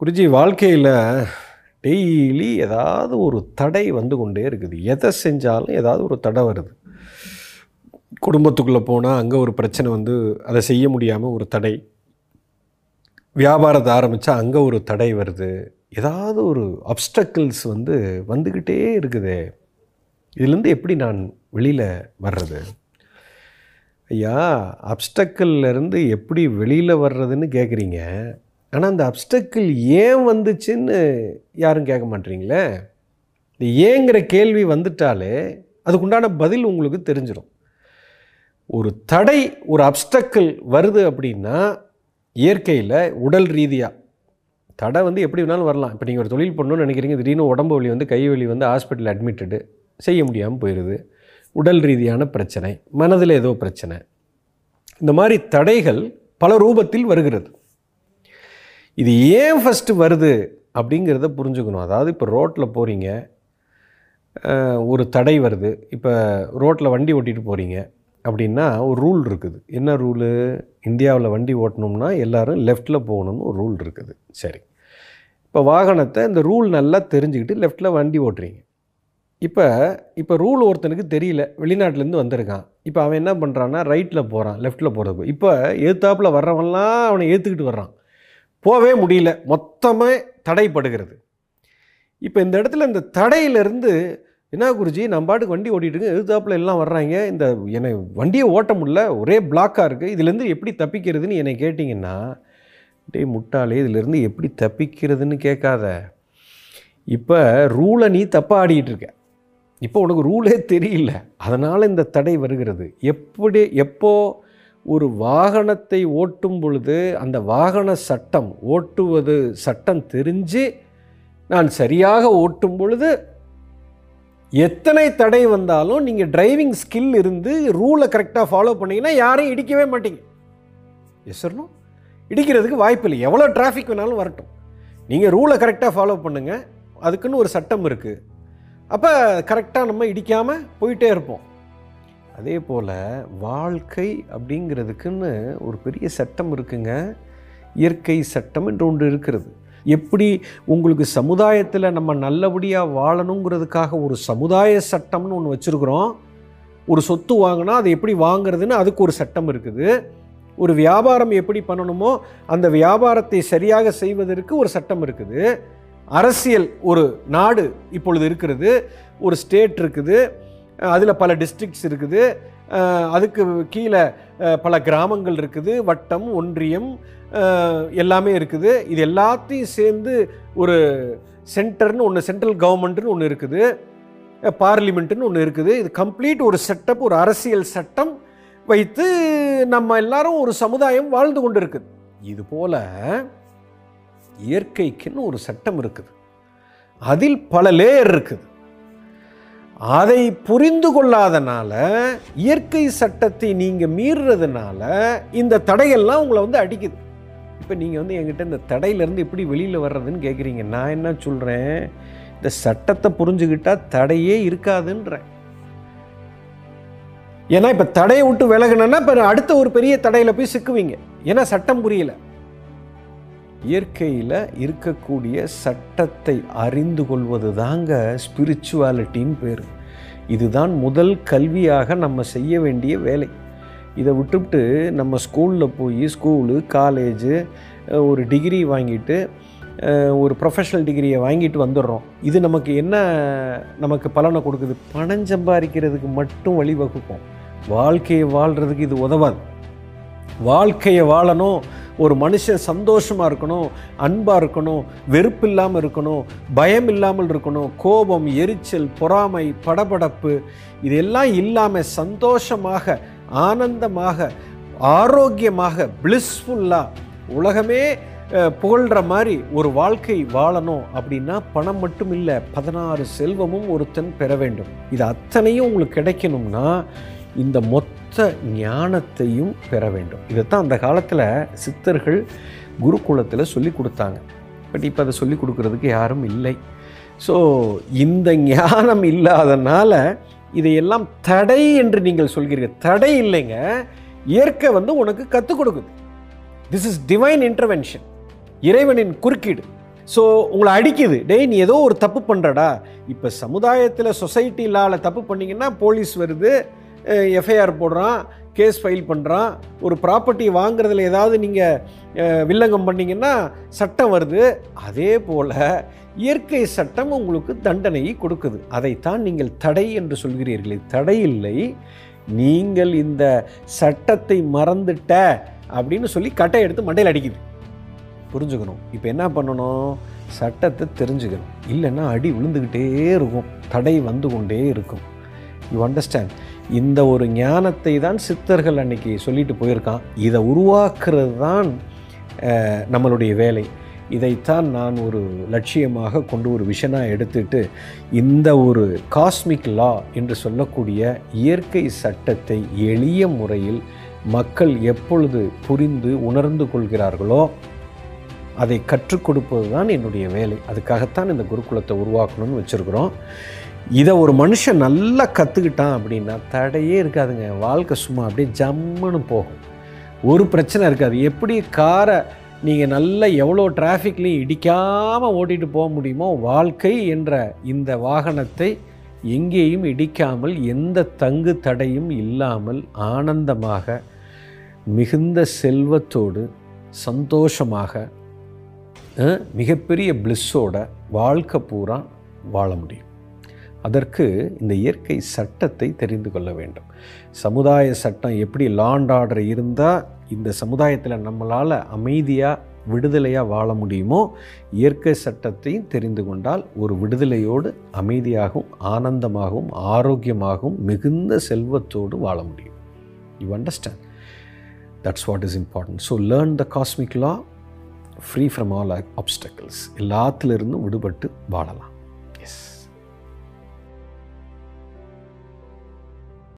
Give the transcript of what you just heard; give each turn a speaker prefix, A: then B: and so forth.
A: குருஜி வாழ்க்கையில் டெய்லி ஏதாவது ஒரு தடை வந்து கொண்டே இருக்குது. எதை செஞ்சாலும் ஏதாவது ஒரு தடை வருது. குடும்பத்துக்குள்ளே போனால் அங்கே ஒரு பிரச்சனை வந்து அதை செய்ய முடியாமல் ஒரு தடை. வியாபாரத்தை ஆரம்பித்தா அங்கே ஒரு தடை வருது. ஏதாவது ஒரு அப்டக்கிள்ஸ் வந்து வந்துக்கிட்டே இருக்குதே. இதுலேருந்து எப்படி நான் வெளியில் வர்றது? ஐயா அப்டக்கிள்லேருந்து இருந்து எப்படி வெளியில் வர்றதுன்னு கேட்குறீங்க ஆனால் அந்த அப்டக்கிள் ஏன் வந்துச்சுன்னு யாரும் கேட்க மாட்டீங்களே? இந்த ஏங்கிற கேள்வி வந்துட்டாலே அதுக்குண்டான பதில் உங்களுக்கு தெரிஞ்சிடும் ஒரு தடை ஒரு அப்டக்கிள் வருது அப்படின்னா இயற்கையில் உடல் ரீதியாக தடை வந்து எப்படி வேணாலும் வரலாம். இப்போ நீங்கள் ஒரு தொழில் பண்ணணும்னு நினைக்கிறீங்க திடீர்னு உடம்பு வலி வந்து கை வலி வந்து ஹாஸ்பிட்டல் அட்மிட்டடு செய்ய முடியாமல் போயிடுது உடல் ரீதியான பிரச்சனை மனதில் ஏதோ பிரச்சனை. இந்த மாதிரி தடைகள் பல ரூபத்தில் வருகிறது. இது ஏன் ஃபஸ்ட்டு வருது அப்படிங்கிறத புரிஞ்சுக்கணும். அதாவது இப்போ ரோட்டில் போகிறீங்க ஒரு தடை வருது. இப்போ ரோட்டில் வண்டி ஓட்டிகிட்டு போகிறீங்க அப்படின்னா ஒரு ரூல் இருக்குது. என்ன ரூலு இந்தியாவில் வண்டி ஓட்டணும்னா எல்லாரும் லெஃப்ட்டில் போகணும்னு ஒரு ரூல் இருக்குது. சரி. இப்போ வாகனத்தை இந்த ரூல் நல்லா தெரிஞ்சுக்கிட்டு லெஃப்ட்டில் வண்டி ஓட்டுறீங்க. இப்போ இப்போ ரூல் ஒருத்தனுக்கு தெரியல. வெளிநாட்டிலேருந்து வந்திருக்கான். இப்போ அவன் என்ன பண்ணுறான்னா ரைட்டில் போகிறான் லெஃப்ட்டில் போகிறதுக்கு இப்போ எதிர்த்தாப்பில் வர்றவன்லாம் அவனை ஏற்றுக்கிட்டு வர்றான். போகவே முடியல. மொத்தமே தடைப்படுகிறது. இப்போ இந்த இடத்துல இந்த தடையிலேருந்து என்ன குருஜி நம்ம பாட்டுக்கு வண்டி ஓட்டிகிட்டு இருக்கு எதிர்த்தாப்பில் எல்லாம் வர்றாங்க. இந்த என்னை வண்டியை ஓட்ட முடியல ஒரே பிளாக்காக இருக்குது இதுலேருந்து எப்படி தப்பிக்கிறதுன்னு என்னை கேட்டிங்கன்னா டேய் முட்டாளே இதிலேருந்து எப்படி தப்பிக்கிறதுன்னு கேட்காத. இப்போ ரூலை நீ தப்பாக ஆடிக்கிட்டு இருக்க. இப்போ உனக்கு ரூலே தெரியல. அதனால் இந்த தடை வருகிறது. எப்படி எப்போது ஒரு வாகனத்தை ஓட்டும் பொழுது அந்த வாகன சட்டம் ஓட்டுவது சட்டம் தெரிஞ்சு நான் சரியாக ஓட்டும் பொழுது எத்தனை தடை வந்தாலும் நீங்கள் டிரைவிங் ஸ்கில் இருந்து ரூலை கரெக்டாக ஃபாலோ பண்ணிங்கன்னா யாரையும் இடிக்கவே மாட்டீங்க. எஸ் இடிக்கிறதுக்கு வாய்ப்பு இல்லை. எவ்வளோ டிராஃபிக் வேணாலும் வரட்டும். நீங்கள் ரூலை கரெக்டாக ஃபாலோ பண்ணுங்கள் அதுக்குன்னு ஒரு சட்டம் இருக்குது அப்போ கரெக்டாக நம்ம இடிக்காமல் போயிட்டே இருப்போம். அதே போல் வாழ்க்கை அப்படிங்கிறதுக்குன்னு ஒரு பெரிய சட்டம் இருக்குங்க. இயற்கை சட்டம் என்று ஒன்று இருக்கிறது. எப்படி உங்களுக்கு சமுதாயத்தில் நம்ம நல்லபடியாக வாழணுங்கிறதுக்காக ஒரு சமுதாய சட்டம்னு ஒன்று வச்சுருக்குறோம். ஒரு சொத்து வாங்கினா அதை எப்படி வாங்குறதுன்னு அதுக்கு ஒரு சட்டம் இருக்குது. ஒரு வியாபாரம் எப்படி பண்ணணுமோ அந்த வியாபாரத்தை சரியாக செய்வதற்கு ஒரு சட்டம் இருக்குது. அரசியல் ஒரு நாடு இப்பொழுது இருக்கிறது. ஒரு ஸ்டேட் இருக்குது. அதில் பல டிஸ்ட்ரிக்ட்ஸ் இருக்குது. அதுக்கு கீழே பல கிராமங்கள் இருக்குது. வட்டம் ஒன்றியம் எல்லாமே இருக்குது. இது எல்லாத்தையும் சேர்ந்து ஒரு சென்டர்னு ஒன்று சென்ட்ரல் கவர்மெண்ட்டுன்னு ஒன்று இருக்குது. பார்லிமெண்ட்டுன்னு ஒன்று இருக்குது. இது கம்ப்ளீட் ஒரு செட்டப் ஒரு அரசியல் சட்டம் வைத்து நம்ம எல்லாரும் ஒரு சமுதாயம் வாழ்ந்து கொண்டு இருக்குது இது போல இயற்கைக்குன்னு ஒரு சட்டம் இருக்குது. அதில் பல லேயர் இருக்குது. அதை புரிந்து கொள்ளாதனால இயற்கை சட்டத்தை நீங்கள் மீறுறதுனால இந்த தடையெல்லாம் உங்களை வந்து அடிக்குது. இப்போ நீங்கள் வந்து என்கிட்ட இந்த தடையிலேருந்து எப்படி வெளியில் வர்றதுன்னு கேட்குறீங்க நான் என்ன சொல்கிறேன் இந்த சட்டத்தை புரிஞ்சுக்கிட்டால் தடையே இருக்காதுன்றேன். ஏன்னா இப்போ தடையை விட்டு விலகணுன்னா இப்போ அடுத்த ஒரு பெரிய தடையில் போய் சிக்குவீங்க. ஏன்னா சட்டம் புரியலை. இயற்கையில் இருக்கக்கூடிய சட்டத்தை அறிந்து கொள்வது தாங்க ஸ்பிரிச்சுவாலிட்டின்னு பேர். இதுதான் முதல் கல்வியாக நம்ம செய்ய வேண்டிய வேலை. இதை விட்டுவிட்டு நம்ம ஸ்கூலில் போய் ஸ்கூலு காலேஜு ஒரு டிகிரி வாங்கிட்டு ஒரு ப்ரொஃபஷனல் டிகிரியை வாங்கிட்டு வந்துடுறோம். இது நமக்கு என்ன நமக்கு பலனை கொடுக்குது? பணம் சம்பாதிக்கிறதுக்கு மட்டும் வழிவகுக்கும். வாழ்க்கையை வாழ்கிறதுக்கு இது உதவாது. வாழ்க்கையை வாழணும். ஒரு மனுஷன் சந்தோஷமாக இருக்கணும் அன்பாக இருக்கணும் வெறுப்பு இல்லாமல் இருக்கணும் பயம் இல்லாமல் இருக்கணும் கோபம் எரிச்சல் பொறாமை படபடப்பு இதெல்லாம் இல்லாமல் சந்தோஷமாக ஆனந்தமாக ஆரோக்கியமாக பிளிஸ்ஃபுல்லாக உலகமே புகழ்கிற மாதிரி ஒரு வாழ்க்கை வாழணும் அப்படின்னா பணம் மட்டும் இல்லை பதினாறு செல்வமும் ஒருத்தன் பெற வேண்டும். இது அத்தனையும் உங்களுக்கு கிடைக்கணும்னா இந்த மொத்த ஞானத்தையும் பெற வேண்டும். இதைத்தான் அந்த காலத்தில் சித்தர்கள் குருகுலத்தில் சொல்லி கொடுத்தாங்க. பட் இப்போ அதை சொல்லி கொடுக்கறதுக்கு யாரும் இல்லை. ஸோ இந்த ஞானம் இல்லாதனால இதையெல்லாம் தடை என்று நீங்கள் சொல்கிறீர்கள். தடை இல்லைங்க. இயற்கை வந்து உனக்கு கற்றுக் கொடுக்குது. திஸ் இஸ் டிவைன் இன்டர்வென்ஷன் இறைவனின் குறுக்கீடு. ஸோ உங்களை அடிக்குது. டேய் நீ ஏதோ ஒரு தப்பு பண்ணுறடா இப்போ சமுதாயத்தில் சொசைட்டிலால தப்பு பண்ணிங்கன்னா போலீஸ் வருது. எஃப்ஐஆர் போடுறான் கேஸ் ஃபைல் பண்ணுறான் ஒரு ப்ராப்பர்ட்டி வாங்குறதுல ஏதாவது நீங்கள் வில்லங்கம் பண்ணீங்கன்னா சட்டம் வருது. அதே போல் இயற்கை சட்டம் உங்களுக்கு தண்டனையை கொடுக்குது. அதைத்தான் நீங்கள் தடை என்று சொல்கிறீர்கள் தடை இல்லை. நீங்கள் இந்த சட்டத்தை மறந்துட்ட அப்படின்னு சொல்லி கட்டை எடுத்து மண்டையில் அடிக்குது. புரிஞ்சுக்கணும். இப்போ என்ன பண்ணணும்? சட்டத்தை தெரிஞ்சுக்கணும். இல்லைன்னா அடி விழுந்துக்கிட்டே இருக்கும். தடை வந்து கொண்டே இருக்கும். யூ அண்டர்ஸ்டாண்ட் இந்த ஒரு ஞானத்தை தான் சித்தர்கள் அன்னைக்கு சொல்லிட்டு போயிருக்கான். இதை உருவாக்குறது தான் நம்மளுடைய வேலை. இதைத்தான் நான் ஒரு லட்சியமாக கொண்டு ஒரு விஷனாக எடுத்துட்டு இந்த ஒரு காஸ்மிக் லா என்று சொல்லக்கூடிய இயற்கை சட்டத்தை எளிய முறையில் மக்கள் எப்பொழுது புரிந்து உணர்ந்து கொள்கிறார்களோ அதை கற்றுக் கொடுப்பது தான் என்னுடைய வேலை. அதுக்காகத்தான் இந்த குருகுலத்தை உருவாக்கணும்னு வச்சுருக்குறோம். இதை ஒரு மனுஷன் நல்லா கற்றுக்கிட்டான் அப்படின்னா தடையே இருக்காதுங்க. வாழ்க்கை சும்மா அப்படியே ஜம்முன்னு போகும். ஒரு பிரச்சனை இருக்காது. எப்படி காரை நீங்கள் நல்லா எவ்வளோ டிராஃபிக்லேயும் இடிக்காமல் ஓட்டிகிட்டு போக முடியுமோ வாழ்க்கை என்ற இந்த வாகனத்தை எங்கேயும் இடிக்காமல் எந்த தங்கு தடையும் இல்லாமல் ஆனந்தமாக மிகுந்த செல்வத்தோடு சந்தோஷமாக மிகப்பெரிய பிளிஸ்ஸோட வாழ்க்கை பூரா வாழ முடியும். அதற்கு இந்த இயற்கை சட்டத்தை தெரிந்து கொள்ள வேண்டும். சமுதாய சட்டம் எப்படி லாண்ட் ஆர்டர் இருந்தால் இந்த சமுதாயத்தில் நம்மளால் அமைதியாக விடுதலையாக வாழ முடியுமோ இயற்கை சட்டத்தையும் தெரிந்து கொண்டால் ஒரு விடுதலையோடு அமைதியாகவும் ஆனந்தமாகவும் ஆரோக்கியமாகவும் மிகுந்த செல்வத்தோடு வாழ முடியும். You understand that's what is important so learn the cosmic law free from all obstacles எல்லாத்துலேருந்தும் விடுபட்டு வாழலாம். எஸ்